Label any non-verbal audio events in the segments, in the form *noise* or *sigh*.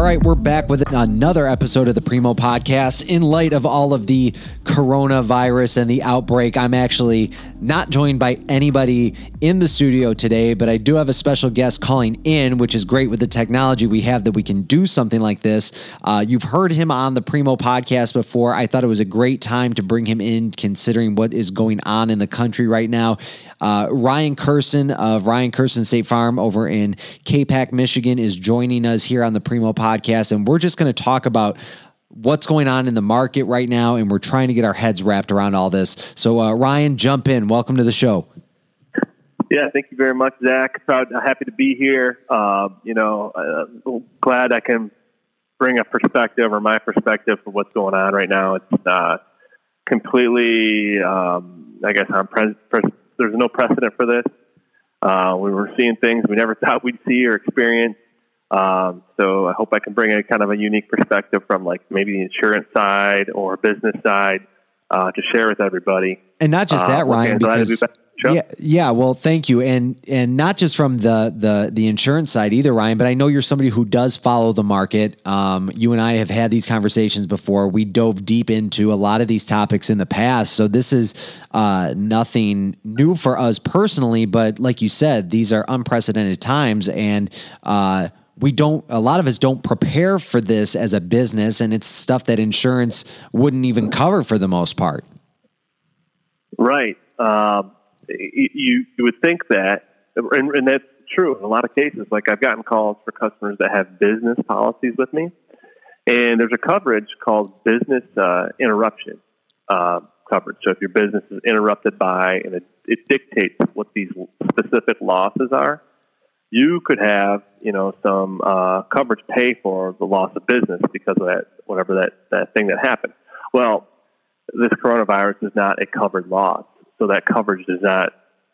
All right, we're back with another episode of the Preemo Podcast. In light of all of the coronavirus and the outbreak, I'm actually not joined by anybody in the studio today, but I do have a special guest calling in, which is great with the technology we have that we can do something like this. Uh, you've heard him on the Preemo Podcast before. I thought it was a great time to bring him in, considering what is going on in the country right now. Uh, Ryan Kersten of Ryan Kersten State Farm over in Capac, Michigan, is joining us here on the Preemo Podcast, and we're just going to talk about what's going on in the market right now, and we're trying to get our heads wrapped around all this. So, uh, Ryan, jump in. Welcome to the show. Yeah, thank you very much, Zack. Proud, happy to be here. Uh, you know, uh, glad I can bring a perspective or my perspective for what's going on right now. It's uh, completely, um, I guess, I'm pres- pres- there's no precedent for this. Uh, we were seeing things we never *laughs* thought we'd see or experience. Um, so I hope I can bring a kind of a unique perspective from like maybe the insurance side or business side uh, to share with everybody. And not just that, uh, Ryan, because Sure. Yeah, yeah. Well, thank you, and and not just from the the the insurance side either, Ryan. But I know you're somebody who does follow the market. Um, you and I have had these conversations before. We dove deep into a lot of these topics in the past, so this is uh, nothing new for us personally. But like you said, these are unprecedented times, and uh, we don't a lot of us don't prepare for this as a business and it's stuff that insurance wouldn't even cover for the most part right um, you, you would think that, and, and that's true in a lot of cases. Like I've gotten calls for customers that have business policies with me, and there's a coverage called business uh, interruption uh, coverage. So if your business is interrupted by, and it, it dictates what these specific losses are, you could have, you know, some uh, coverage pay for the loss of business because of that, whatever that, that thing that happened. Well, this coronavirus is not a covered loss so that coverage does not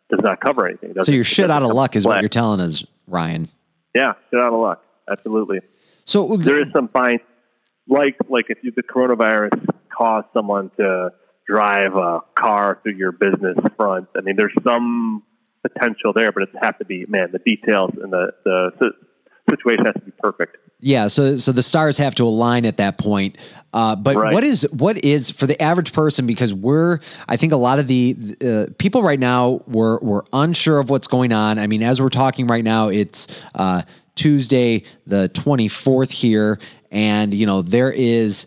does not cover anything. So you're shit out of luck, is what you're telling us, Ryan. Yeah, shit out of luck. Absolutely. So there is some fine, like like if you, the coronavirus caused someone to drive a car through your business front. I mean, there's some potential there, but it has to be man. The details and the the situation has to be perfect. Yeah, so so the stars have to align at that point. Uh, but right. what is what is for the average person? Because we're, I think a lot of the uh, people right now we're we're unsure of what's going on. I mean, as we're talking right now, it's uh, Tuesday the twenty fourth here, and you know there is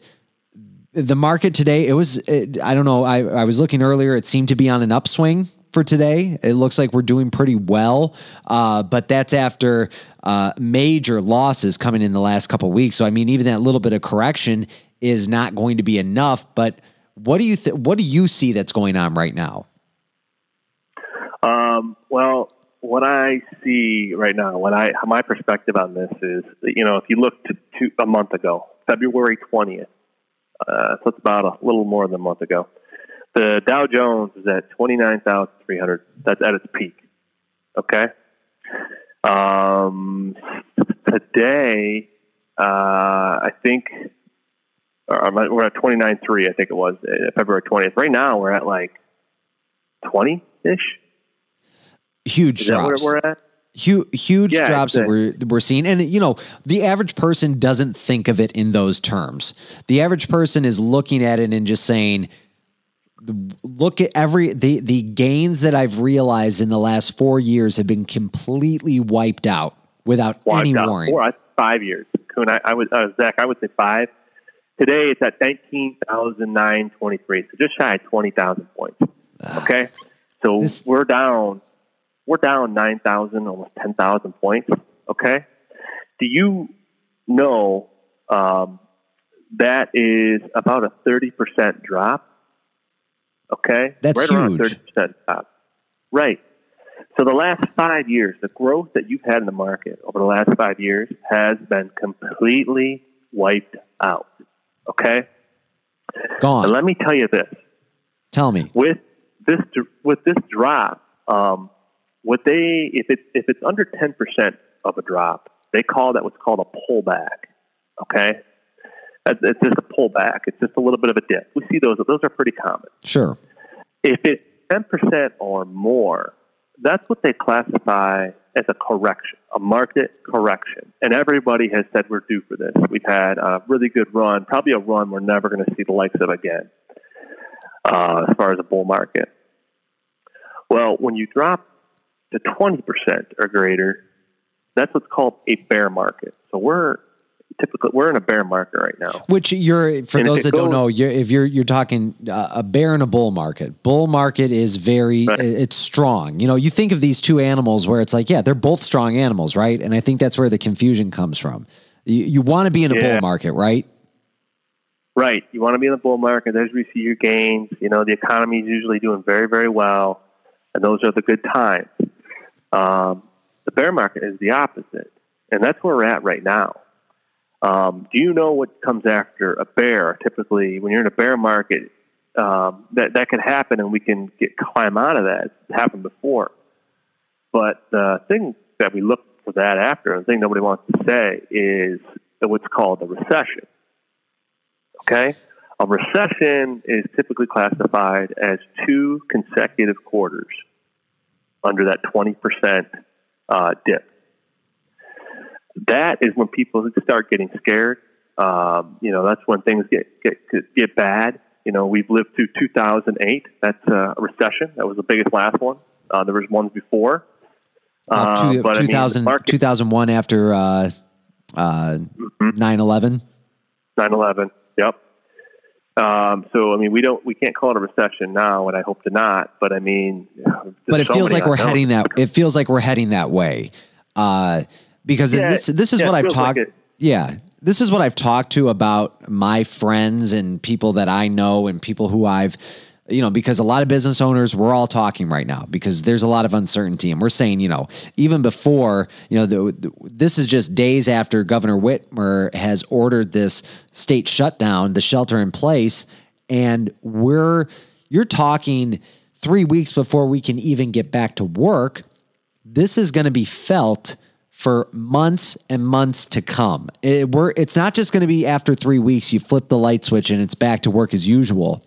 the market today. It was it, I don't know. I I was looking earlier. It seemed to be on an upswing for today. It looks like we're doing pretty well, uh, but that's after uh, major losses coming in the last couple weeks. So I mean, even that little bit of correction is not going to be enough. But what do you th- what do you see that's going on right now? Um, well, what I see right now, what I my perspective on this is, you know, if you look to, to a month ago, February twentieth, uh, so it's about a little more than a month ago the Dow Jones is at 29,300. That's at its peak. Okay. Um, today, uh, I think we're at 29.3, I think it was uh, February 20th. Right now, we're at like 20 ish. Huge is drops. we're at? Huge, huge yeah, drops that we're we're seeing, and you know the average person doesn't think of it in those terms. The average person is looking at it and just saying, look at every the the gains that I've realized in the last four years have been completely wiped out without wiped any out. warning. Four, five years, Kuhn. I, I was uh, Zack. I would say five. Today it's at nineteen thousand nine twenty three, so just shy of twenty thousand points. Okay, so this, we're down. We're down nine thousand, almost ten thousand points. Okay, do you know um, that is about a thirty percent drop Okay, that's right huge. around thirty percent top. Right. So the last five years, the growth that you've had in the market over the last five years has been completely wiped out. Okay. Gone. And let me tell you this. Tell me. With this with this drop, um, what they if it if it's under ten percent of a drop, they call that what's called a pullback. Okay. It's just a pullback. It's just a little bit of a dip. We see those. Those are pretty common. Sure. If it's ten percent or more, that's what they classify as a correction, a market correction. And everybody has said we're due for this. We've had a really good run, probably a run we're never going to see the likes of again, uh, as far as a bull market. Well, when you drop to 20% or greater, that's what's called a bear market. So we're typically we're in a bear market right now. Which you're for And those that don't know, you're, if you're you're talking uh, a bear and a bull market. Bull market is very Right. it's strong. You know, you think of these two animals where it's like, yeah, they're both strong animals, right? And I think that's where the confusion comes from. You, you want to be in a Yeah. bull market, right? Right. You want to be in the bull market. There's where you see your gains. You know, the economy is usually doing very, very well, and those are the good times. Um, the bear market is the opposite, and that's where we're at right now. Um, do you know what comes after a bear? Typically, when you're in a bear market, um, that that can happen, and we can get climb out of that. It's happened before, but the thing that we look for that after, the thing nobody wants to say, is what's called a recession. Okay? A recession is typically classified as two consecutive quarters under that 20% uh, dip. That is when people start getting scared. Um, you know, that's when things get, get, get bad. You know, we've lived through 2008. That's a recession. That was the biggest last one. Uh, there was ones before. Uh, Uh, two, but I mean, market- 2001 after uh, uh, Mm-hmm. 9/11. 9/11. Yep. Um, so I mean, we don't, we can't call it a recession now, and I hope to not. But I mean, But it so feels like we're unknowns. heading that. It feels like we're heading that way, uh, because Yeah, this this is yeah, what I've feels like talked. yeah, this is what I've talked to about my friends and people that I know and people who I've, you know, because a lot of business owners we're all talking right now because there's a lot of uncertainty and we're saying, you know, even before, you know, the, the, this is just days after Governor Whitmer has ordered this state shutdown, the shelter in place, and we're you're talking three weeks before we can even get back to work this is going to be felt for months and months to come. It, we're, it's not just going to be after three weeks, you flip the light switch and it's back to work as usual.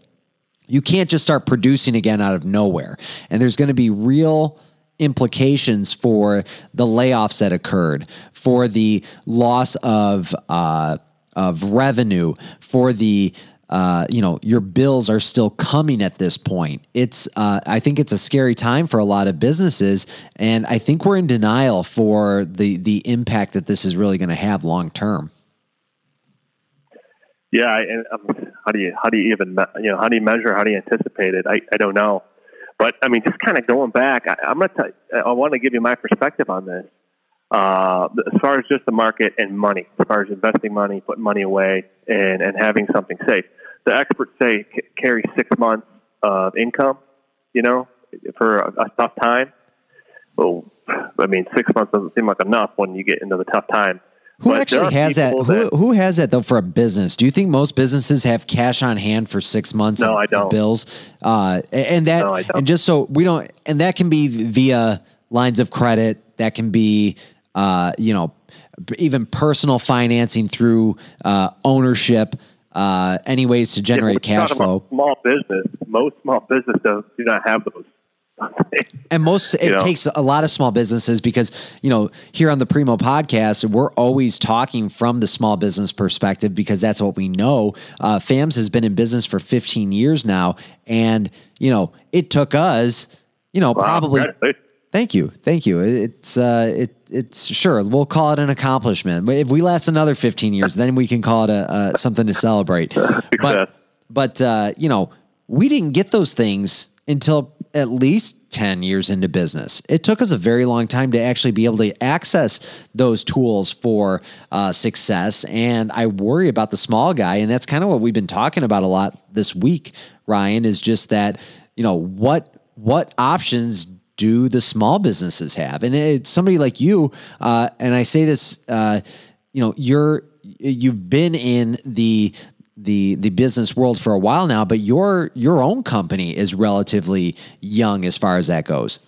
You can't just start producing again out of nowhere. And there's going to be real implications for the layoffs that occurred, for the loss of, uh, of revenue, for the uh, you know, your bills are still coming at this point. It's, uh, I think it's a scary time for a lot of businesses, and I think we're in denial for the the impact that this is really going to have long term. Yeah, and um, how do you how do you even you know how do you measure how do you anticipate it? I, I don't know, but I mean, just kind of going back, I, I'm gonna I want to give you my perspective on this. Uh, as far as just the market and money, as far as investing money, putting money away, and and having something safe, the experts say c- carry six months of income, you know, for a, a tough time. Well, I mean, six months doesn't seem like enough when you get into the tough time. Who But actually has that? Who, who has that though for a business? Do you think most businesses have cash on hand for six months? No, of, I don't. bills, uh, and that, No, and just so we don't, and that can be via lines of credit. That can be, uh, you know, even personal financing through uh, ownership. Uh, any ways to generate we're cash flow, Small business. Most small businesses do not have those. *laughs* and most it You know? takes a lot of small businesses because you know here on the Preemo podcast we're always talking from the small business perspective because that's what we know. Uh, FAMS has been in business for 15 years now, and you know it took us, you know, Wow, probably. Thank you, thank you. It's uh, it it's sure we'll call it an accomplishment. But if we last another 15 years, then we can call it a, a something to celebrate. *laughs* But but uh, you know, we didn't get those things until at least 10 years into business. It took us a very long time to actually be able to access those tools for uh, success. And I worry about the small guy. And that's kind of what we've been talking about a lot this week, Ryan, is just that, you know, what what options do the small businesses have? And it's somebody like you, uh, and I say this, uh, you know, you're you've been in the the the business world for a while now, but your your own company is relatively young as far as that goes.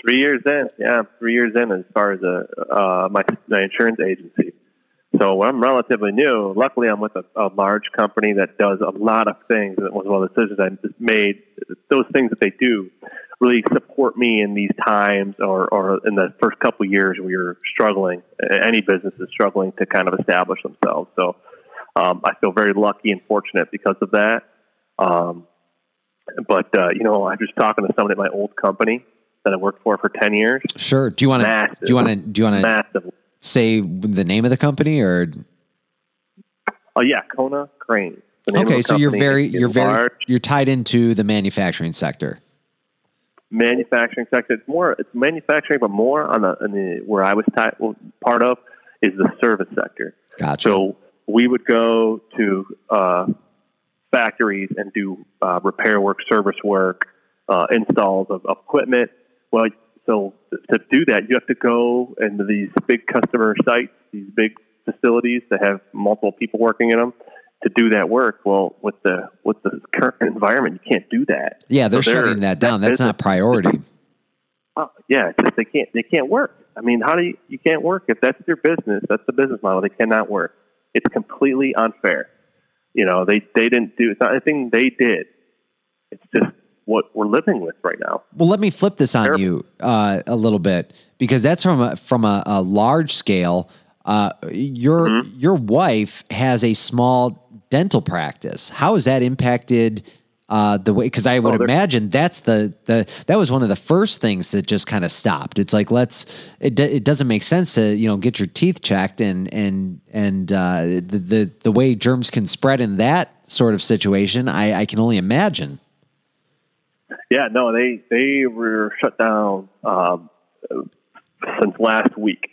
Three years in, yeah, three years in as far as a, uh, my, my insurance agency. So I'm relatively new. Luckily, I'm with a, a large company that does a lot of things. And it was one of the decisions I made. Those things that they do really support me in these times or, or in the first couple of years we were struggling. Any business is struggling to kind of establish themselves. So um, I feel very lucky and fortunate because of that. Um, but uh, you know, I was just talking to somebody at my old company that I worked for for ten years. Sure. Do you want to? Do you want to? Do you want to say the name of the company or? Oh yeah, Kona Crane. Okay, so you're very you're very large. you're tied into the manufacturing sector. Manufacturing sector. It's more it's manufacturing, but more on the, on the where I was tied, part of is the service sector. Gotcha. So we would go to uh, factories and do uh, repair work, service work, uh, installs of, of, equipment. Well, so to do that, you have to go into these big customer sites, these big facilities that have multiple people working in them to do that work. Well, with the with the current environment, you can't do that. Yeah, they're, so they're shutting that down. That That's not priority. *laughs* Uh, yeah, just they can't they can't work. I mean, how do you you can't work if that's your business? That's the business model. They cannot work. It's completely unfair. You know, they they didn't do it's not anything they did. It's just what we're living with right now. Well, let me flip this on Terrible. you uh, a little bit because that's from a, from a, a large scale. Uh, your mm-hmm. your wife has a small dental practice. How has that impacted uh, the way? Because I would oh, imagine that's the the that was one of the first things that just kind of stopped. It's like let's it it doesn't make sense to you know get your teeth checked and and and uh, the, the the way germs can spread in that sort of situation. I, I can only imagine. Yeah, no, they they were shut down um, since last week.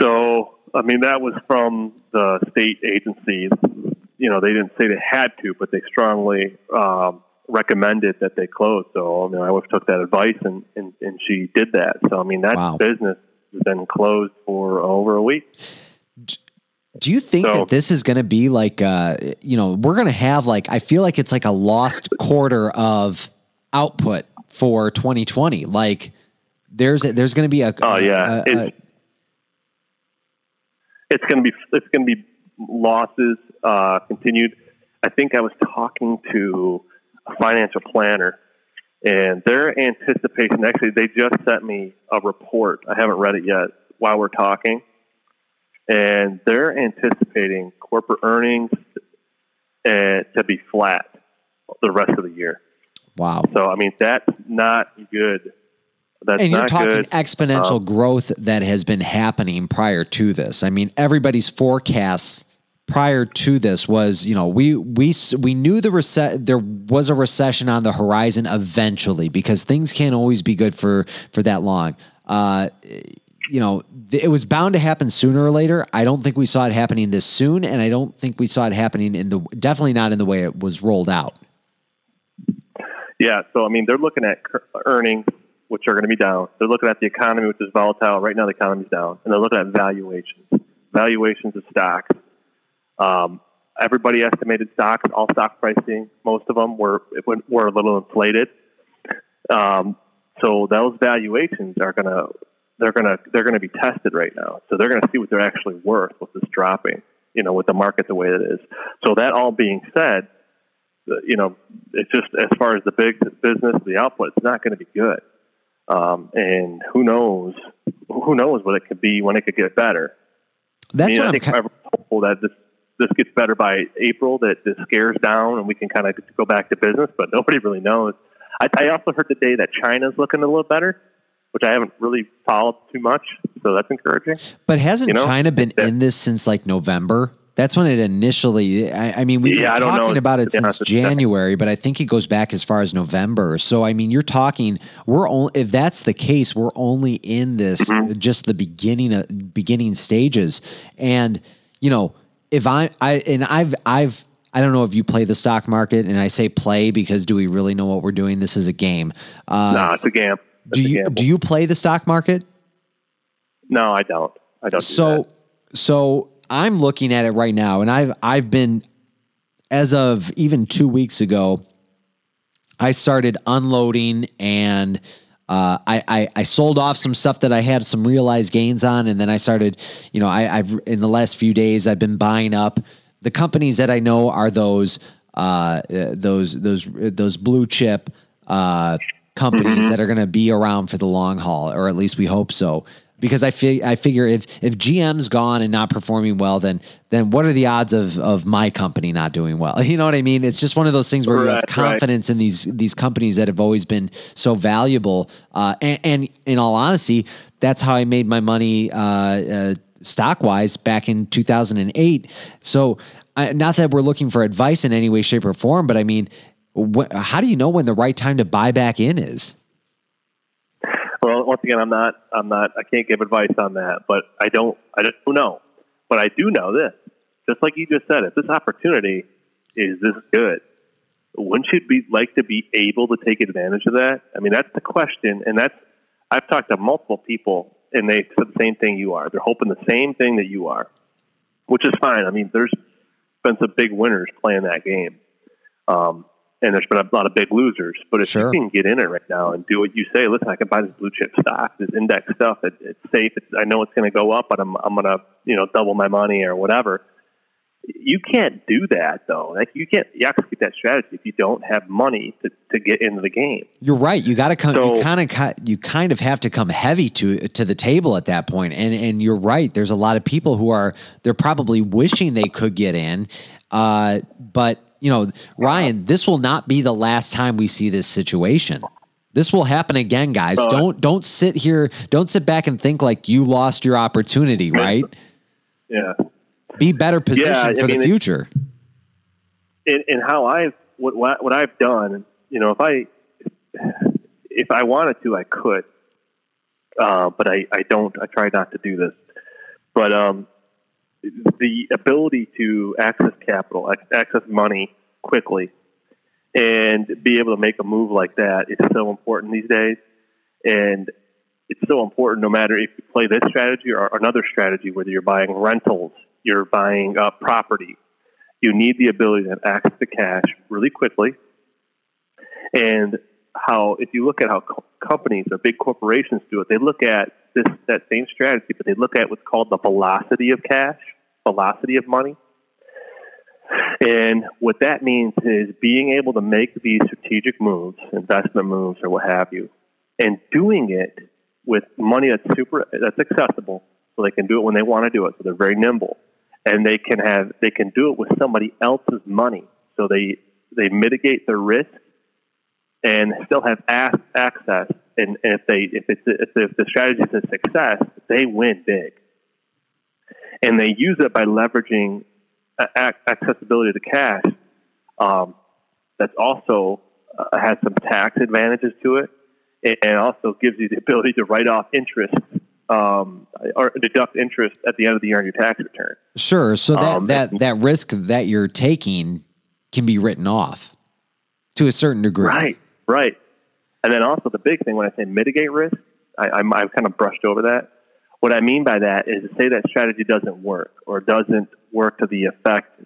So I mean, that was from the state agencies. You know, they didn't say they had to, but they strongly um, recommended that they close. So I mean, I wife took that advice and, and, and she did that. So I mean, that wow. business has been closed for over a week. Do you think so, that this is going to be like, uh, you know, we're going to have like, I feel like it's like a lost quarter of output for 2020. Like, there's a, there's going to be a oh yeah a, a, it's going to be it's going to be losses uh, continued. I think I was talking to a financial planner, and their anticipation. Actually, they just sent me a report. I haven't read it yet. While we're talking, and they're anticipating corporate earnings uh, to be flat the rest of the year. Wow. So I mean that's not good that's and you're talking good. exponential um, growth that has been happening prior to this. I mean, everybody's forecasts prior to this was, you know, we we we knew the rece- there was a recession on the horizon eventually because things can't always be good for for that long. Uh, you know, it was bound to happen sooner or later. I don't think we saw it happening this soon, and I don't think we saw it happening in the definitely not in the way it was rolled out. Yeah, so I mean, they're looking at earnings which are going to be down. They're looking at the economy, which is volatile. Right now, the economy's down, and they're looking at valuations, valuations of stocks. Um, everybody estimated stocks, all stock pricing, most of them were were a little inflated. Um, so those valuations are going to they're going to they're going to be tested right now. So they're going to see what they're actually worth with this dropping. You know, with the market the way it is. So that all being said, you know, it's just as far as the big business, the output, it's not going to be good. Um, and who knows, who knows what it could be when it could get better. That's I, mean, what I think I'm hopeful that this this gets better by April, that this scares down and we can kind of go back to business. But *laughs* nobody really knows. I, I also heard today that China's looking a little better, which I haven't really followed too much. So that's encouraging. But hasn't you know? China been in this since like November? That's when it initially. I, I mean, we've yeah, been talking about it since January, but I think it goes back as far as November. So, I mean, you're talking. We're only if that's the case, we're only in this mm-hmm. just the beginning of beginning stages, and you know, if I I and I've I've I don't know if you play the stock market, and I say play because do we really know what we're doing? This is a game. Uh, no, it's a game. It's do you do you play the stock market? No, I don't. I don't. So do so I'm looking at it right now, and I've I've been as of even two weeks ago, I started unloading and uh, I, I, I sold off some stuff that I had some realized gains on, and then I started, you know, I, have in the last few days I've been buying up the companies that I know are those uh, those those those blue chip uh, companies mm-hmm. that are going to be around for the long haul, or at least we hope so. Because I fig- I figure if if GM's gone and not performing well, then then what are the odds of of my company not doing well? *laughs* You know what I mean? It's just one of those things where right, you have confidence right. in these these companies that have always been so valuable. Uh, and, and, in all honesty, that's how I made my money uh, uh, stock wise back in 2008. So, not that we're looking for advice in any way, shape, or form, but I mean, how do you know when the right time to buy back in is? Once again, I'm not, I'm not, I can't give advice on that, but I don't, I don't know. But I do know this, just like you just said, if this opportunity is this good, wouldn't you be like to be able to take advantage of that? I mean, that's the question, and that's I've talked to multiple people, and they said the same thing you are. They're hoping the same thing that you are, which is fine. I mean, there's been some big winners playing that game. Um, and there's been a lot of big losers. But if sure. you can get in it right now and do what you say, listen, I can buy this blue chip stock, this index stuff. It, it's safe. It's, I know it's going to go up, but I'm I'm going to you know double my money or whatever. You can't do that though. Like you can't you execute that strategy if you don't have money to, to get into the game. You're right. You got to come. So, you kind of you kind of have to come heavy to to the table at that point. And and you're right. There's a lot of people who are they're probably wishing they could get in, uh, but you know, Ryan, this will not be the last time we see this situation. This will happen again, guys. Don't don't sit here. Don't sit back and think like you lost your opportunity. Right? Yeah. Be better positioned yeah, for mean, the future. And, how I've what, what what I've done, you know, if I if I wanted to, I could, uh, but I I don't. I try not to do this. But um, the ability to access capital, access money quickly, and be able to make a move like that is so important these days. And it's so important no matter if you play this strategy or another strategy, whether you're buying rentals, you're buying uh, property, you need the ability to have access to cash really quickly. And how, if you look at how co- companies or big corporations do it, they look at this that same strategy, but they look at what's called the velocity of cash velocity of money. And what that means is being able to make these strategic moves, investment moves, or what have you, and doing it with money that's super that's accessible, so they can do it when they want to do it. So they're very nimble, and they can have they can do it with somebody else's money, so they they mitigate their risk and still have access. And, and if they if it's if the, if the strategy is a success, they win big and they use it by leveraging accessibility to cash. Um, that's also uh, has some tax advantages to it, and also gives you the ability to write off interest um, or deduct interest at the end of the year on your tax return. Sure. So that um, that that risk that you're taking can be written off to a certain degree. Right. Right. And then also the big thing when I say mitigate risk, I, I'm, I've kind of brushed over that. What I mean by that is to say that strategy doesn't work or doesn't work to the effect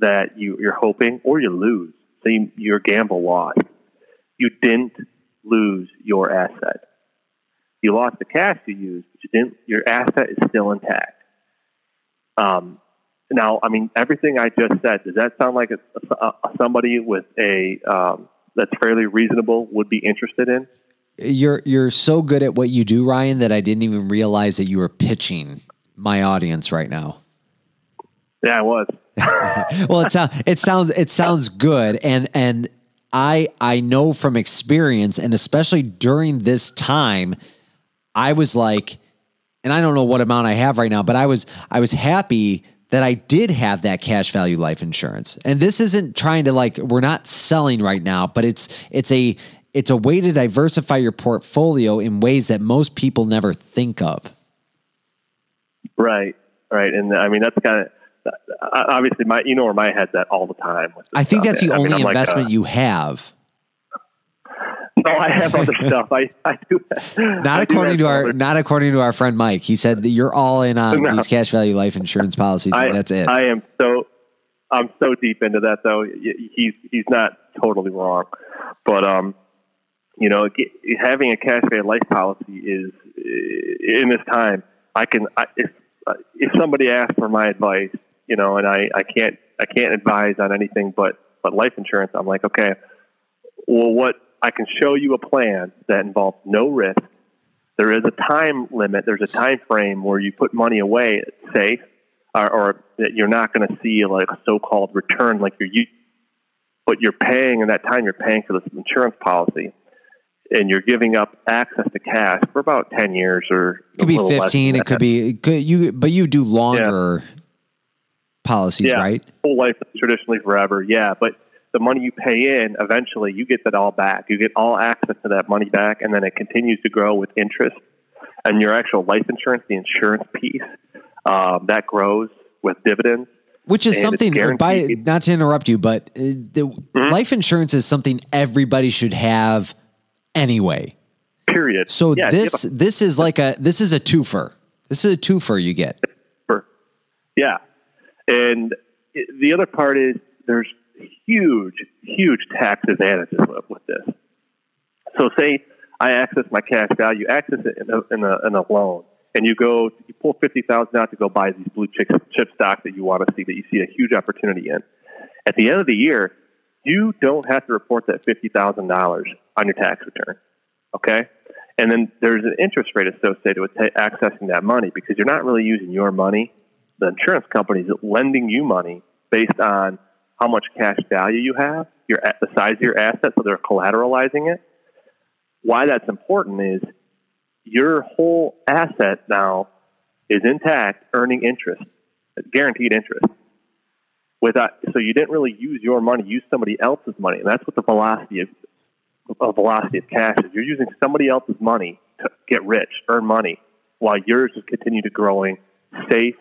that you, you're hoping, or you lose. So you, your gamble lost. You didn't lose your asset. You lost the cash you used, but you didn't. Your asset is still intact. Um, now, I mean, everything I just said. Does that sound like a, a, a somebody with a um, that's fairly reasonable would be interested in? You're you're so good at what you do, Ryan, that I didn't even realize that you were pitching my audience right now. Yeah, I was. *laughs* well, it sounds it sounds it sounds good, and and I I know from experience, and especially during this time, I was like, and I don't know what amount I have right now, but I was I was happy that I did have that cash value life insurance. And this isn't trying to like we're not selling right now, but it's it's a it's a way to diversify your portfolio in ways that most people never think of. Right, right, and I mean that's kind of obviously my you know where my head's at all the time. I think stuff. that's the I only mean, investment like, uh, you have. No, I have other *laughs* stuff. I, I do. Not I according to our not according to our friend Mike. He said that you're all in on no. these cash value life insurance policies. I, that's it. I am so I'm so deep into that though. He's he's not totally wrong, but um, you know, having a cash value life policy is in this time. I can I, if if somebody asks for my advice, you know, and I, I can't I can't advise on anything but but life insurance. I'm like, okay, well, what I can show you a plan that involves no risk. There is a time limit. There's a time frame where you put money away safe, or, or that you're not going to see like a so-called return like you're. But you're paying in that time. You're paying for this insurance policy, and you're giving up access to cash for about ten years or it could be fifteen. It could be it could you, but you do longer yeah. policies, yeah. right? Whole life traditionally forever, yeah. But the money you pay in, eventually you get that all back. You get all access to that money back, and then it continues to grow with interest. And your actual life insurance, the insurance piece, um, that grows with dividends. Which is something, by, not to interrupt you, but uh, the mm-hmm. life insurance is something everybody should have anyway. Period. So yeah, this this is like a this is a twofer. This is a twofer you get. Yeah, and the other part is there's huge, huge tax advantages with this. So, say I access my cash value, access it in a, in a, in a loan, and you go, you pull fifty thousand out to go buy these blue chip, chip stocks that you want to see, that you see a huge opportunity in. At the end of the year, you don't have to report that fifty thousand dollars on your tax return. Okay, and then there's an interest rate associated with t- accessing that money because you're not really using your money. The insurance company is lending you money based on how much cash value you have, your the size of your asset, so they're collateralizing it. Why that's important is your whole asset now is intact, earning interest, guaranteed interest. Without, so you didn't really use your money, use somebody else's money, and that's what the velocity of, of velocity of cash is. You're using somebody else's money to get rich, earn money, while yours is continue to growing safe,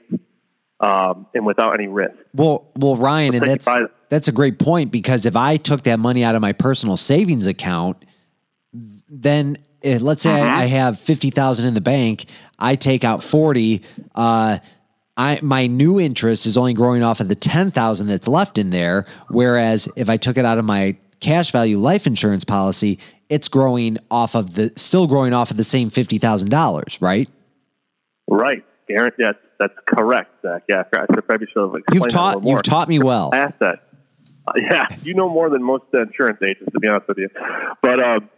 um, and without any risk. Well, well, Ryan, and that's that's a great point because if I took that money out of my personal savings account, then eh, let's say uh-huh. I, I, have fifty thousand in the bank, I take out forty. Uh, I my new interest is only growing off of the ten thousand that's left in there. Whereas if I took it out of my cash value life insurance policy, it's growing off of the still growing off of the same fifty thousand dollars, right? Right. Guarantee that's that's correct, Zack. Yeah, I should probably should have explained You've taught you've taught me well. Asset. Uh, yeah, you know more than most insurance agents, to be honest with you. But um,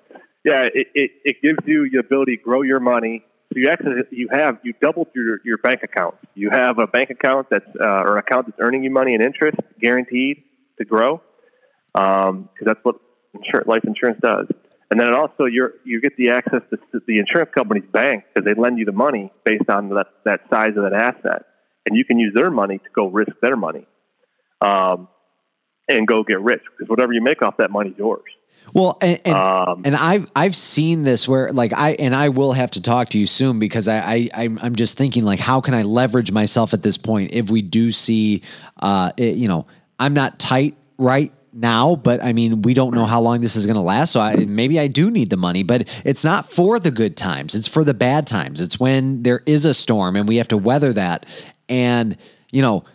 yeah, it, it, it gives you the ability to grow your money. So you actually you have you doubled your your bank account. You have a bank account that's uh, or account that's earning you money and interest, guaranteed to grow, because um, that's what insurance, life insurance does. And then it also you you get the access to the insurance company's bank because they lend you the money based on that that size of that asset, and you can use their money to go risk their money, um, and go get rich because whatever you make off that money is yours. Well, and and, um, and, I've I've seen this where like I and I will have to talk to you soon because I, I I'm, I'm just thinking like how can I leverage myself at this point if we do see, uh, it, you know, I'm not tight right now, but I mean, we don't know how long this is going to last. So I, maybe I do need the money, but it's not for the good times. It's for the bad times. It's when there is a storm and we have to weather that. And, you know,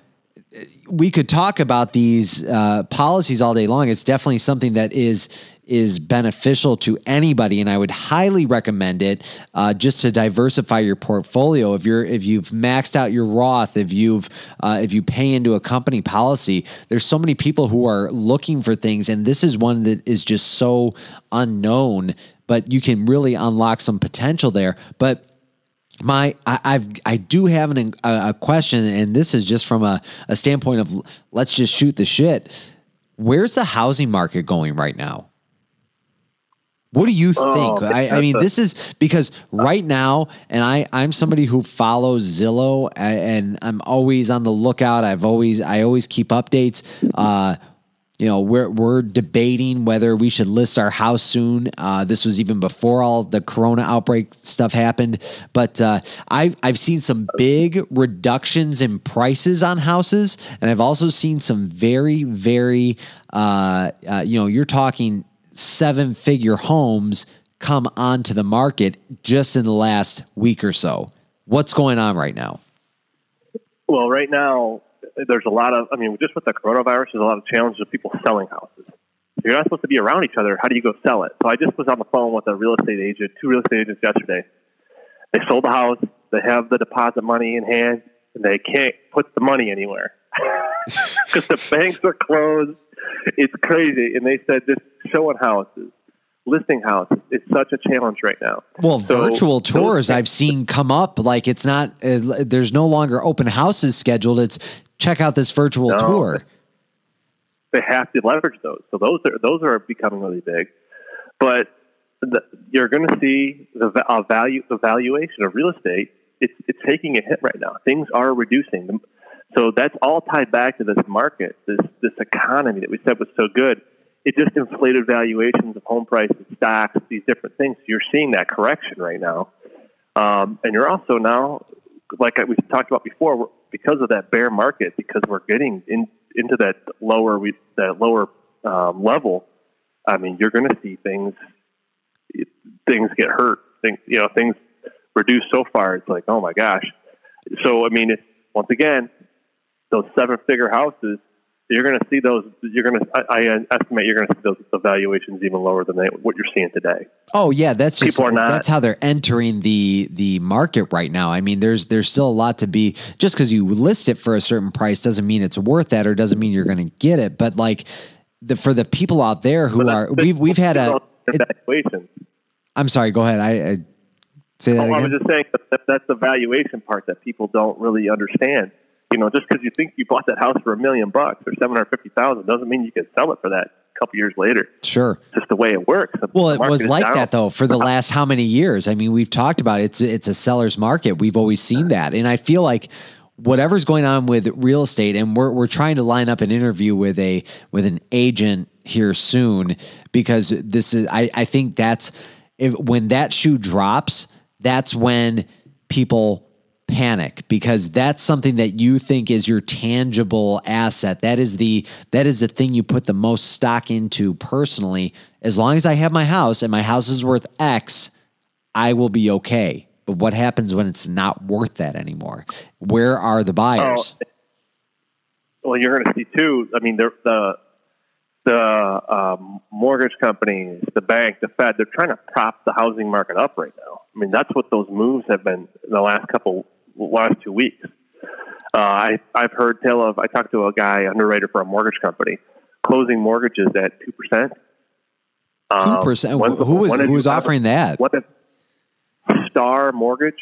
we could talk about these uh, policies all day long. It's definitely something that is is beneficial to anybody, and I would highly recommend it uh, just to diversify your portfolio. If you're if you've maxed out your Roth, if you've uh, if you pay into a company policy, there's so many people who are looking for things, and this is one that is just so unknown. But you can really unlock some potential there. But my I, have I do have an, a, a, question, and this is just from a, a standpoint of let's just shoot the shit. Where's the housing market going right now? What do you think? Oh, I, I, mean, a, this is because right now, and I, I'm somebody who follows Zillow, and I'm always on the lookout. I've always, I always keep updates. Uh, you know, we're we're debating whether we should list our house soon. Uh, this was even before all the Corona outbreak stuff happened. But uh, I've I've seen some big reductions in prices on houses, and I've also seen some very very, uh, uh you know, you're talking seven figure homes come onto the market just in the last week or so. What's going on right now? Well, right now, there's a lot of, I mean, just with the coronavirus, there's a lot of challenges of people selling houses. If you're not supposed to be around each other, how do you go sell it? So I just was on the phone with a real estate agent, two real estate agents yesterday. They sold the house, they have the deposit money in hand, and they can't put the money anywhere because the banks are closed. It's crazy. And they said just showing houses listing houses is such a challenge right now. Well, So- virtual tours I've seen come up like it's not. Uh, there's no longer open houses scheduled. It's check out this virtual No. tour. they have to leverage those. So those are those are becoming really big. But the, you're going to see the uh, value the valuation of real estate. It's it's taking a hit right now. Things are reducing. The- So that's all tied back to this market, this this economy that we said was so good. It just inflated valuations of home prices, stocks, these different things. You're seeing that correction right now, um, and you're also now, like we talked about before, because of that bear market, because we're getting in, into that lower we, that lower um, level. I mean, you're going to see things things get hurt. Things you know things reduced so far. It's like oh my gosh. So I mean, it's, once again, those seven figure houses. You're going to see those. You're going to. I, I estimate you're going to see those the valuations even lower than they, what you're seeing today. Oh yeah, that's just People are not- that's how they're entering the the market right now. I mean, there's there's still a lot to be. Just because you list it for a certain price doesn't mean it's worth that, or doesn't mean you're going to get it. But like the for the people out there who are we've we've had a. it- valuation. I'm sorry. Go ahead. I, I say that Oh, I was just saying that- that's the valuation part that people don't really understand. You know, just because you think you bought that house for a million bucks or seven hundred fifty thousand doesn't mean you can sell it for that a couple years later. Sure. It's just the way it works. The Well, it was like down. that though for the *laughs* last how many years? I mean, we've talked about it. it's it's a seller's market. We've always seen that, and I feel like whatever's going on with real estate, and we're we're trying to line up an interview with a with an agent here soon because this is I I think that's if when that shoe drops, that's when people panic because that's something that you think is your tangible asset that is the that is the thing you put the most stock into personally as long as i have my house and my house is worth x i will be okay but what happens when it's not worth that anymore where are the buyers Well, you're going to see too. I mean, the the the um, mortgage companies, the bank, the Fed, they're trying to prop the housing market up right now. I mean, that's what those moves have been in the last couple last two weeks. Uh, I I've heard tell of. I talked to a guy underwriter for a mortgage company, closing mortgages at two percent. Two percent. Who was who was offering that? What Star Mortgage?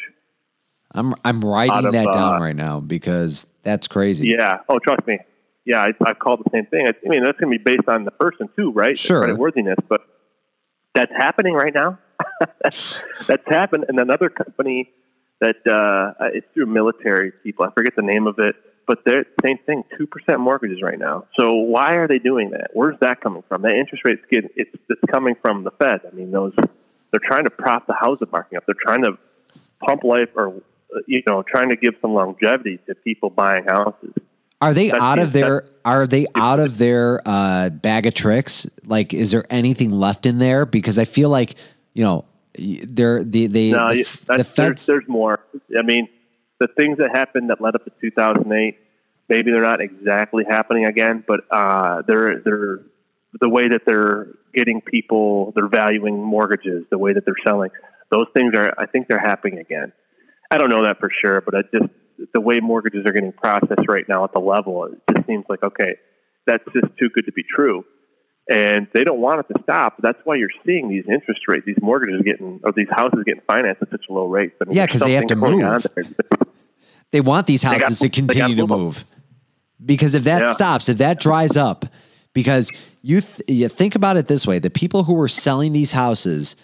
I'm I'm writing of, that down uh, right now because that's crazy. Yeah. Oh, trust me. Yeah, I, I've called the same thing. I, I mean, that's going to be based on the person too, right? Sure. Worthiness, but that's happening right now. *laughs* that's happened. And another company that uh, it's through military people. I forget the name of it, but they're same thing. Two percent mortgages right now. So why are they doing that? Where's that coming from? That interest rate's getting it's it's coming from the Fed. I mean, those they're trying to prop the housing market up. They're trying to pump life or uh, you know trying to give some longevity to people buying houses. Are they That's out of their are they out of their uh, bag of tricks? Like, is there anything left in there? Because I feel like you know they're the they No, the, the feds. there's, there's more. I mean, the things that happened that led up to 2008, maybe they're not exactly happening again, but uh, they're they're the way that they're getting people, they're valuing mortgages, the way that they're selling, those things are. I think they're happening again. I don't know that for sure, but I just the way mortgages are getting processed right now at the level, it just seems like okay, that's just too good to be true. And they don't want it to stop. That's why you're seeing these interest rates, these mortgages getting, or these houses getting financed at such a low rate. I mean, Yeah, because they have to move. they want these got- houses to continue to move because if that Yeah. stops, if that dries up, because you th- you think about it this way: the people who were selling these houses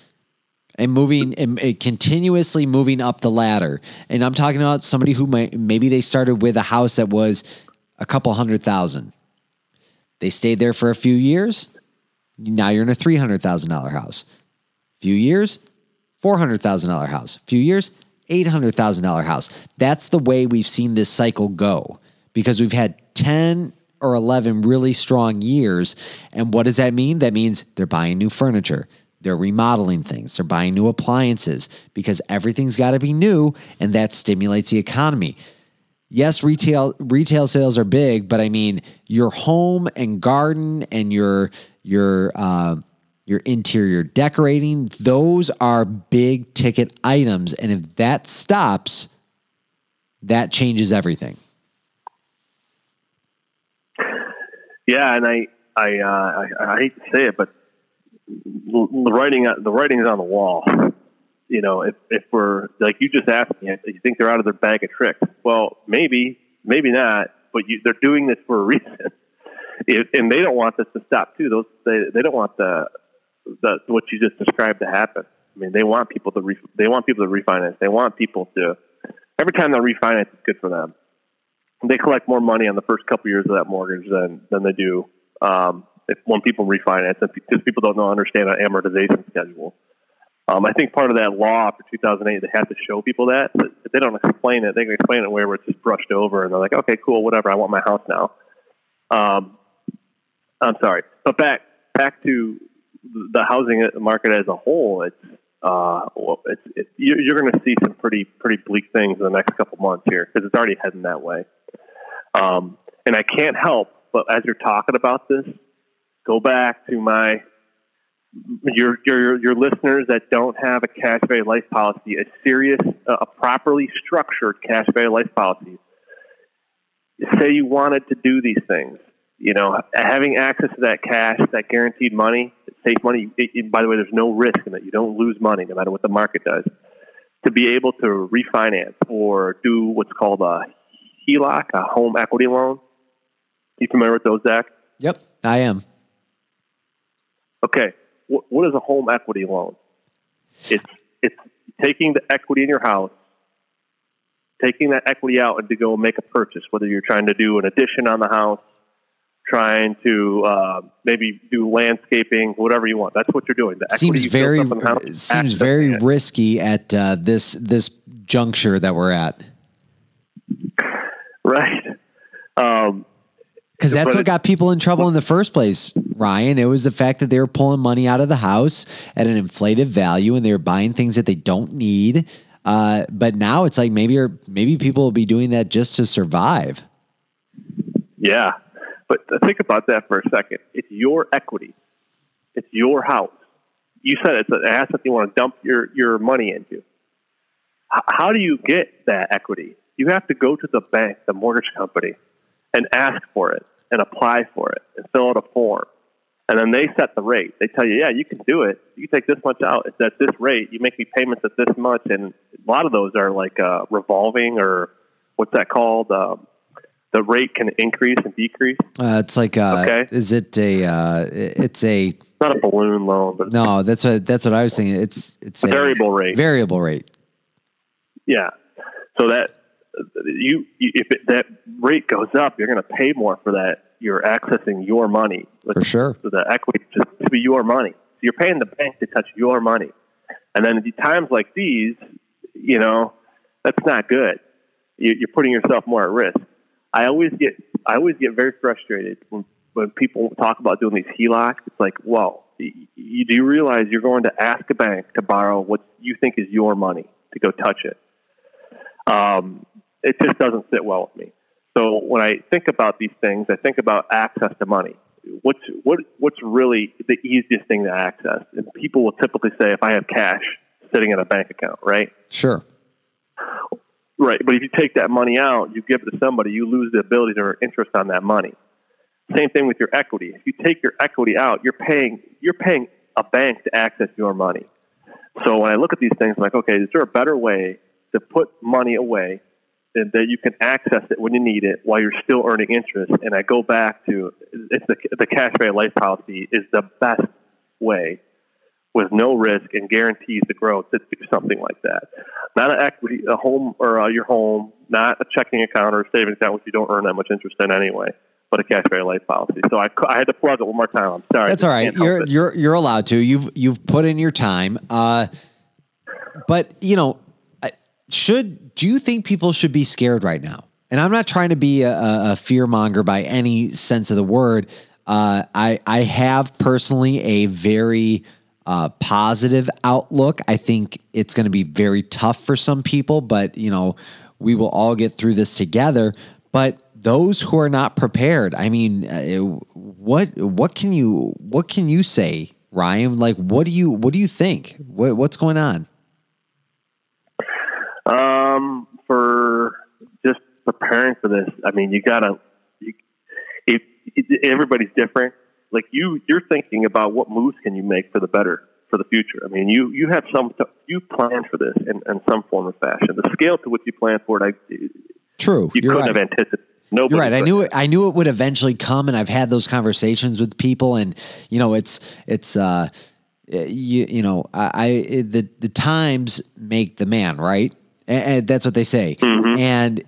and moving and, and continuously moving up the ladder, and I'm talking about somebody who might maybe they started with a house that was a couple hundred thousand. They stayed there for a few years. Now you're in a three hundred thousand dollar house. Few years, four hundred thousand dollar house. Few years, eight hundred thousand dollar house. That's the way we've seen this cycle go because we've had ten or eleven really strong years. And what does that mean? That means they're buying new furniture. They're remodeling things. They're buying new appliances because everything's got to be new, and that stimulates the economy yes, retail retail sales are big, but I mean your home and garden and your your uh, your interior decorating; those are big ticket items, and if that stops, that changes everything. Yeah, and I, I, uh, I, I hate to say it, but the writing the writing's on the wall. You know, if if we're like you just asked me, you think they're out of their bag of tricks? Well, maybe, maybe not. But you, they're doing this for a *laughs* reason, it, and they don't want this to stop too. Those they they don't want the the what you just described to happen. I mean, they want people to re, they want people to refinance. They want people to every time they refinance, it's good for them. They collect more money on the first couple years of that mortgage than than they do um, if when people refinance, because people don't know understand an amortization schedule. Um, I think part of that law for 2008, they have to show people that. But if they don't explain it, they can explain it where it's just brushed over, and they're like, "Okay, cool, whatever. I want my house now." Um, I'm sorry, but back back to the housing market as a whole. It's uh, well, it's, it's you're going to see some pretty pretty bleak things in the next couple months here because it's already heading that way. Um, and I can't help but as you're talking about this, go back to my your your your listeners that don't have a cash value life policy, a serious, uh, a properly structured cash value life policy. Say you wanted to do these things, you know, having access to that cash, that guaranteed money, safe money. It, it, by the way, there's no risk in that you don't lose money no matter what the market does. To be able to refinance or do what's called a HELOC, a home equity loan. You familiar with those, Zack? Yep, I am. Okay, what, what is a home equity loan? It's it's taking the equity in your house, taking that equity out, and to go make a purchase. Whether you're trying to do an addition on the house, trying to uh, maybe do landscaping, whatever you want. That's what you're doing. The seems very house, seems very risky at uh, this this juncture that we're at. Right. Um, because that's what got people in trouble in the first place, Ryan. It was the fact that they were pulling money out of the house at an inflated value and they were buying things that they don't need. Uh, but now it's like maybe or maybe people will be doing that just to survive. Yeah, but think about that for a second. It's your equity. It's your house. You said it's an asset you want to dump your, your money into. H- how do you get that equity? You have to go to the bank, the mortgage company, and ask for it and apply for it and fill out a form. And then they set the rate. They tell you, yeah, you can do it. You take this much out. It's at this rate. You make me payments at this much. And a lot of those are like uh, revolving or what's that called? Um, the rate can increase and decrease. Uh, it's like, uh, okay. is it a? Uh, it's a. It's not a balloon loan, but no, that's what that's what I was saying. It's it's a, a variable rate. Variable rate. Yeah. So that you if it, that rate goes up, you're going to pay more for that. You're accessing your money for sure. So the equity to, to be your money. So you're paying the bank to touch your money, and then at times like these, you know, that's not good. You, you're putting yourself more at risk. I always get I always get very frustrated when when people talk about doing these HELOCs. It's like, well, you, do you realize you're going to ask a bank to borrow what you think is your money to go touch it? Um, it just doesn't sit well with me. So when I think about these things, I think about access to money. What's what what's really the easiest thing to access? And people will typically say, if I have cash sitting in a bank account, right? Sure. Right, but if you take that money out, you give it to somebody, you lose the ability to earn interest on that money. Same thing with your equity. If you take your equity out, you're paying you're paying a bank to access your money. So when I look at these things, I'm like, okay, is there a better way to put money away and that you can access it when you need it while you're still earning interest? And I go back to it's the the cash value life policy is the best way with no risk and guarantees the growth to do something like that. Not an equity, a home or uh, your home, not a checking account or a savings account, which you don't earn that much interest in anyway, but a cash value life policy. So I, I had to plug it one more time. I'm sorry. That's all right. You're you're you're allowed to. You've you've put in your time. Uh, but you know, should do you think people should be scared right now? And I'm not trying to be a, a fear monger by any sense of the word. Uh, I I have personally a very uh, positive outlook. I think it's going to be very tough for some people, but you know, we will all get through this together. But those who are not prepared, I mean, uh, what what can you what can you say, Ryan? Like, what do you what do you think? What, what's going on? Um, for just preparing for this, I mean, you gotta. You, it, it, everybody's different like you you're thinking about what moves can you make for the better for the future. I mean, you you have some you plan for this in, in some form or fashion. The scale to which you plan for it, I true. You couldn't right. have anticipated. Nobody You're right. I knew it. I knew it would eventually come, and I've had those conversations with people, and you know, it's it's uh, you you know, I, I the the times make the man, right? And, and that's what they say. Mm-hmm. And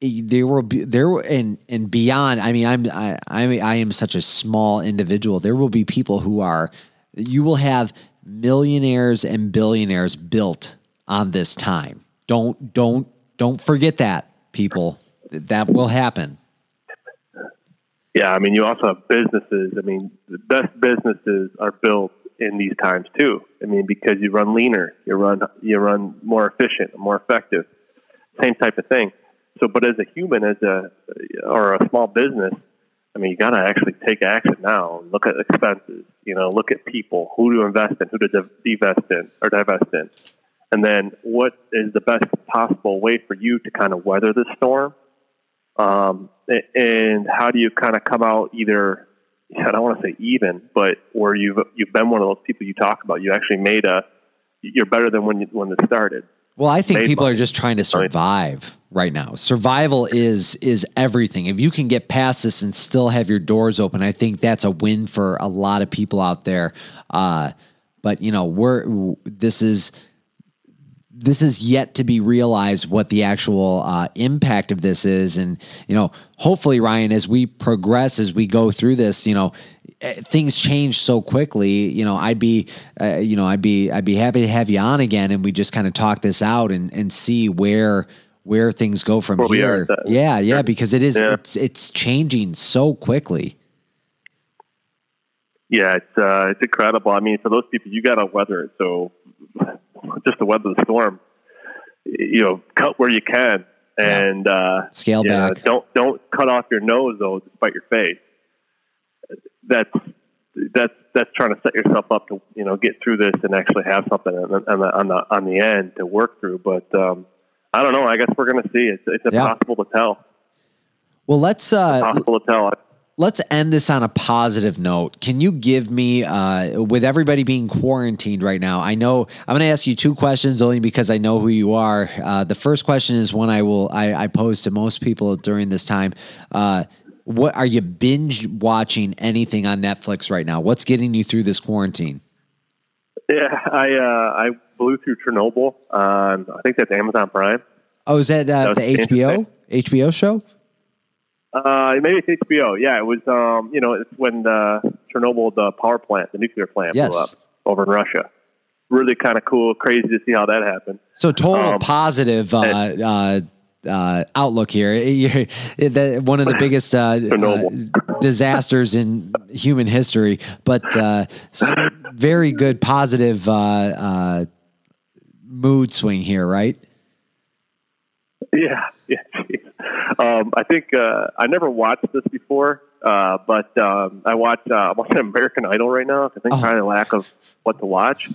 there will be there will- and and beyond. I mean, I'm I I, mean, I am such a small individual. There will be people who are. You will have millionaires and billionaires built on this time. Don't don't don't forget that, people. That will happen. Yeah, I mean, you also have businesses. I mean, the best businesses are built in these times too. I mean, because you run leaner, you run you run more efficient, more effective. Same type of thing. So, but as a human, as a or a small business, I mean, you got to actually take action now. Look at expenses. You know, look at people, who to invest in, who to div- divest in or divest in, and then what is the best possible way for you to kind of weather the storm um, and how do you kind of come out either I don't want to say even, but where you've you've been one of those people you talk about. You actually made a you're better than when you, when it started. Well, I think Made people money. are just trying to survive right now. Survival is is everything. If you can get past this and still have your doors open, I think that's a win for a lot of people out there. Uh, but you know, we're this is this is yet to be realized what the actual uh, impact of this is, and you know, hopefully, Ryan, as we progress, as we go through this, you know, eh, things change so quickly. You know, I'd be, uh, you know, I'd be, I'd be happy to have you on again, and we just kind of talk this out and and see where where things go from Where here. yeah, yeah, because it is Yeah. it's it's changing so quickly. Yeah, it's uh, it's incredible. I mean, for those people, you got to weather it. So *laughs* just to weather the storm, you know, cut where you can, and uh, Scale yeah, back. Don't don't cut off your nose though, despite your face. That's that's that's trying to set yourself up to you know get through this and actually have something on the on the on the, end to work through. But um, I don't know. I guess we're going to see. It's it's Yeah. impossible to tell. Well, let's uh, Impossible to tell. Let's end this on a positive note. Can you give me, uh, with everybody being quarantined right now? I know I'm going to ask you two questions only because I know who you are. Uh, the first question is one I will I, I pose to most people during this time. Uh, what are you binge watching anything on Netflix right now? What's getting you through this quarantine? Yeah, I uh, I blew through Chernobyl on I think that's Amazon Prime. Oh, is that, uh, That the HBO HBO show? Uh, maybe it's HBO. Yeah, it was. Um, you know, it's when the Chernobyl, the power plant, the nuclear plant, Yes. blew up over in Russia. Really kind of cool, crazy to see how that happened. So total Um, positive uh, uh, uh, outlook here. *laughs* One of the biggest uh, uh, disasters in human history, but uh, very good positive uh, uh, mood swing here, right? Yeah. Um, I think uh, I never watched this before, uh, but um, I watch. Uh, I'm watching *laughs* American Idol right now. I think Oh. of lack of what to watch.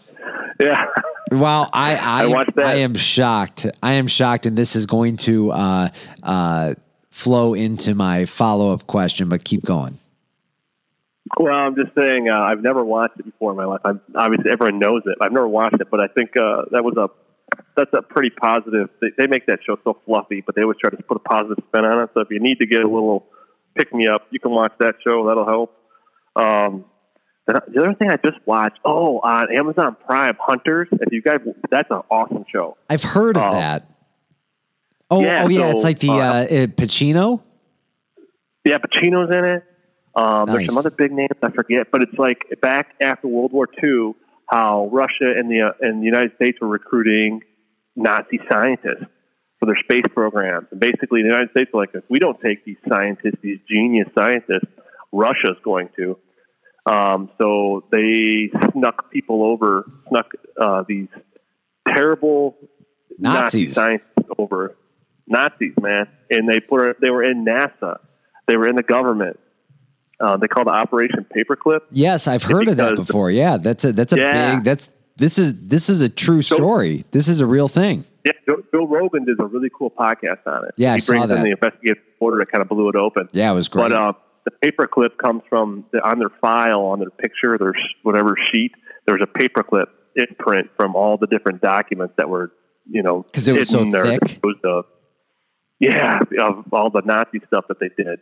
Yeah, *laughs* Wow, I I, I. I am shocked. I am shocked, and this is going to uh, uh, flow into my follow up question. But keep going. Well, I'm just saying uh, I've never watched it before in my life. I'm, obviously, everyone knows it. I've never watched it, but I think uh, that was a that's a pretty positive. They, they make that show so fluffy, but they always try to put a positive spin on it. So if you need to get a little pick me up, you can watch that show. That'll help. Um, the the other thing I just watched, oh, on Amazon Prime, Hunters. If you guys, that's an awesome show. I've heard of Oh. that. Oh, Yeah, oh yeah, so, it's like the uh, uh, uh, Pacino. Yeah, Pacino's in it. Um, There's some other big names I forget, but it's like back after World War II, how Russia and the uh, and the United States were recruiting Nazi scientists for their space programs, and basically the United States were like, if we don't take these scientists, these genius scientists, Russia's going to. Um, so they snuck people over, snuck uh, these terrible Nazi Nazis. scientists over Nazis, man, and they put they were in NASA, they were in the government. Uh, they called it Operation Paperclip. Yes, I've heard of that because- before. Yeah, that's a that's a Yeah. big that's this is this is a true story. This is a real thing. Yeah, Joe, Joe Rogan does a really cool podcast on it. Yeah, I he saw brings that. in the investigative reporter that kind of blew it open. Yeah, it was great. But uh, the paperclip comes from the, on their file, on their picture, their whatever sheet. There's a paperclip imprint from all the different documents that were, you know, 'Cause it was so or thick? of. Yeah, of all the Nazi stuff that they did.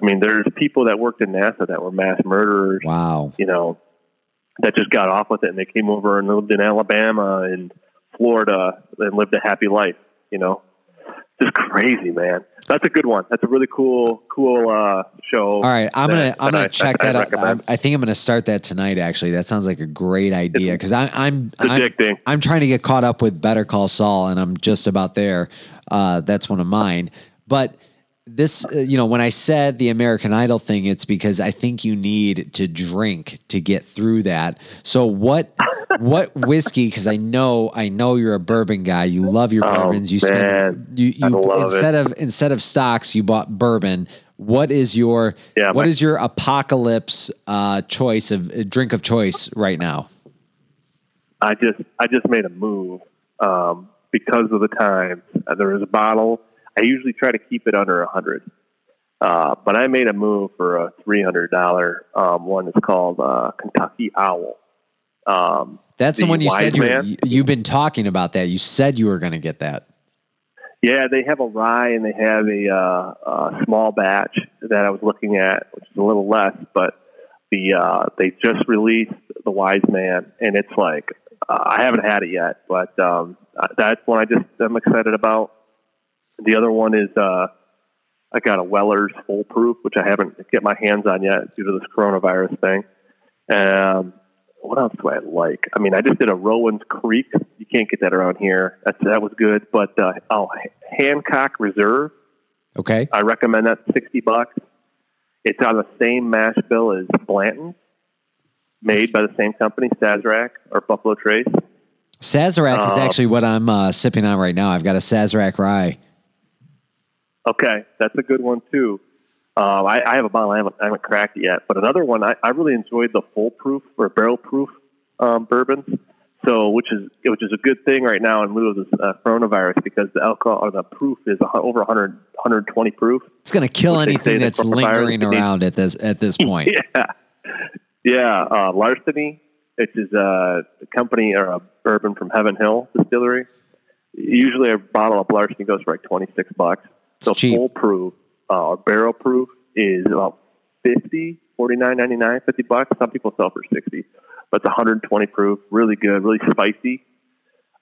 I mean, there's people that worked in NASA that were mass murderers. Wow. You know, that just got off with it, and they came over and lived in Alabama and Florida and lived a happy life. You know, just crazy, man. That's a good one. That's a really cool, cool uh, show. All right, I'm gonna that- I'm gonna I- check I that out. I'm, I think I'm gonna start that tonight. Actually, that sounds like a great idea because I'm I'm I'm. I'm trying to get caught up with Better Call Saul, and I'm just about there. Uh, that's one of mine. But this, uh, you know, when I said the American Idol thing, it's because I think you need to drink to get through that. So what what *laughs* whiskey? Because I know I know you're a bourbon guy. You love your Oh, bourbons. You man. spend you you love it. instead of instead of stocks, you bought bourbon. What is your Yeah, what my- is your apocalypse uh, choice of uh, drink of choice right now? I just I just made a move um, because of the times. Uh, There a bottle. I usually try to keep it under a hundred, uh, but I made a move for a three hundred dollar um, one. It's called uh, Kentucky Owl. Um, That's the, one you said you you've been talking about that. You said you were going to get that. yeah, they have a rye and they have a, uh, a small batch that I was looking at, which is a little less, but the uh, they just released the Wise Man, and it's like uh, I haven't had it yet, but um, uh, that's one I just I'm excited about. The other one is uh, I got a Weller's full proof, which I haven't get my hands on yet due to this coronavirus thing. Um, what else do I like? I mean, I just did a Rowan's Creek. You can't get that around here. That's, that was good. But uh, oh, Hancock Reserve. Okay. I recommend that. Sixty bucks. It's on the same mash bill as Blanton, made by the same company, Sazerac or Buffalo Trace. Sazerac is Uh, actually what I'm uh, sipping on right now. I've got a Sazerac rye. Okay, that's a good one too. Uh, I, I have a bottle. I haven't, I haven't cracked it yet. But another one, I, I really enjoyed the full proof or barrel proof um, bourbons. So, which is which is a good thing right now in lieu of this uh, coronavirus because the alcohol or the proof is over 100, 120 proof. It's going to kill Which they say anything that's lingering around at this at this *laughs* point. Yeah, yeah. Uh, Larceny, which is a company or a bourbon from Heaven Hill Distillery. Usually, a bottle of Larceny goes for like twenty six bucks. So It's cheap. full proof uh, or barrel proof is about 50 49 50 bucks. Some people sell for 60 but it's 120 proof, really good, really spicy,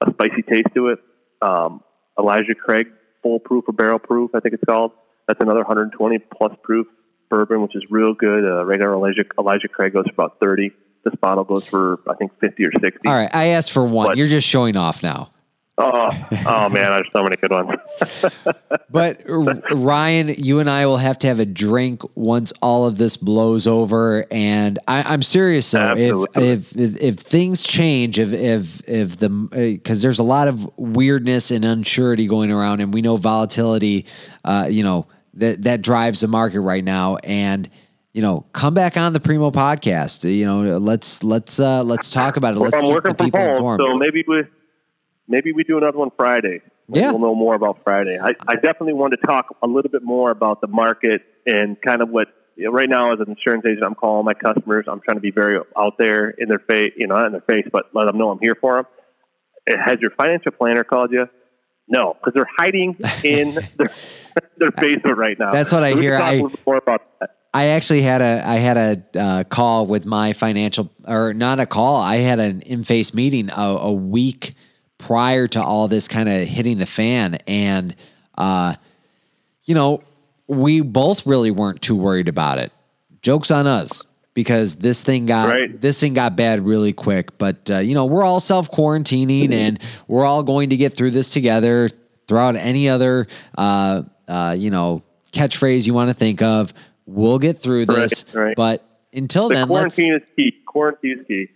a spicy taste to it. Um, Elijah Craig full proof or barrel proof, I think it's called. That's another 120 plus proof bourbon, which is real good. Uh, regular Elijah Elijah Craig goes for about 30. This bottle goes for I think 50 or 60. All right, I asked for one. What? You're just showing off now. Oh, oh man, there's so many good ones. *laughs* But R- Ryan, you and I will have to have a drink once all of this blows over. And I, I'm serious though. If, Absolutely. if if if things change, if if if the because there's a lot of weirdness and unsurety going around, and we know volatility, uh, you know that that drives the market right now. And you know, come back on the Preemo podcast. You know, let's let's uh, let's talk about it. Let's I'm keep working the from people home, informed. so maybe we maybe we do another one Friday. Yeah. we'll know more about Friday. I, I definitely want to talk a little bit more about the market and kind of what right now as an insurance agent, I'm calling my customers. I'm trying to be very out there in their face, you know, not in their face, but let them know I'm here for them. Has your financial planner called you? No, because they're hiding in *laughs* their, their basement right now. That's what I So hear. I- a little bit more about that. I actually had a I had a uh, call with my financial or not a call. I had an in face meeting a, a week prior to all this kind of hitting the fan, and uh, you know we both really weren't too worried about it. Jokes on us because this thing got Right. this thing got bad really quick. But uh, you know we're all self quarantining and we're all going to get through this together. Throw out any other uh, uh, you know catchphrase you want to think of. We'll get through this. Right, right. But until The then, quarantine is key. Quarantine is key.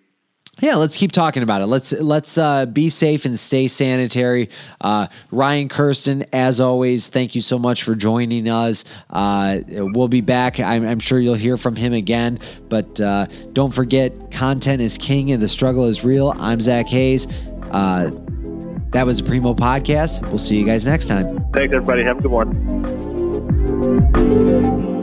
Yeah, let's keep talking about it. Let's let's uh, be safe and stay sanitary. Uh, Ryan Kersten, as always, thank you so much for joining us. Uh, we'll be back. I'm, I'm sure you'll hear from him again. But uh, don't forget, content is king and the struggle is real. I'm Zack Hayes. Uh, that was the Preemo Podcast. We'll see you guys next time. Thanks, everybody. Have a good one.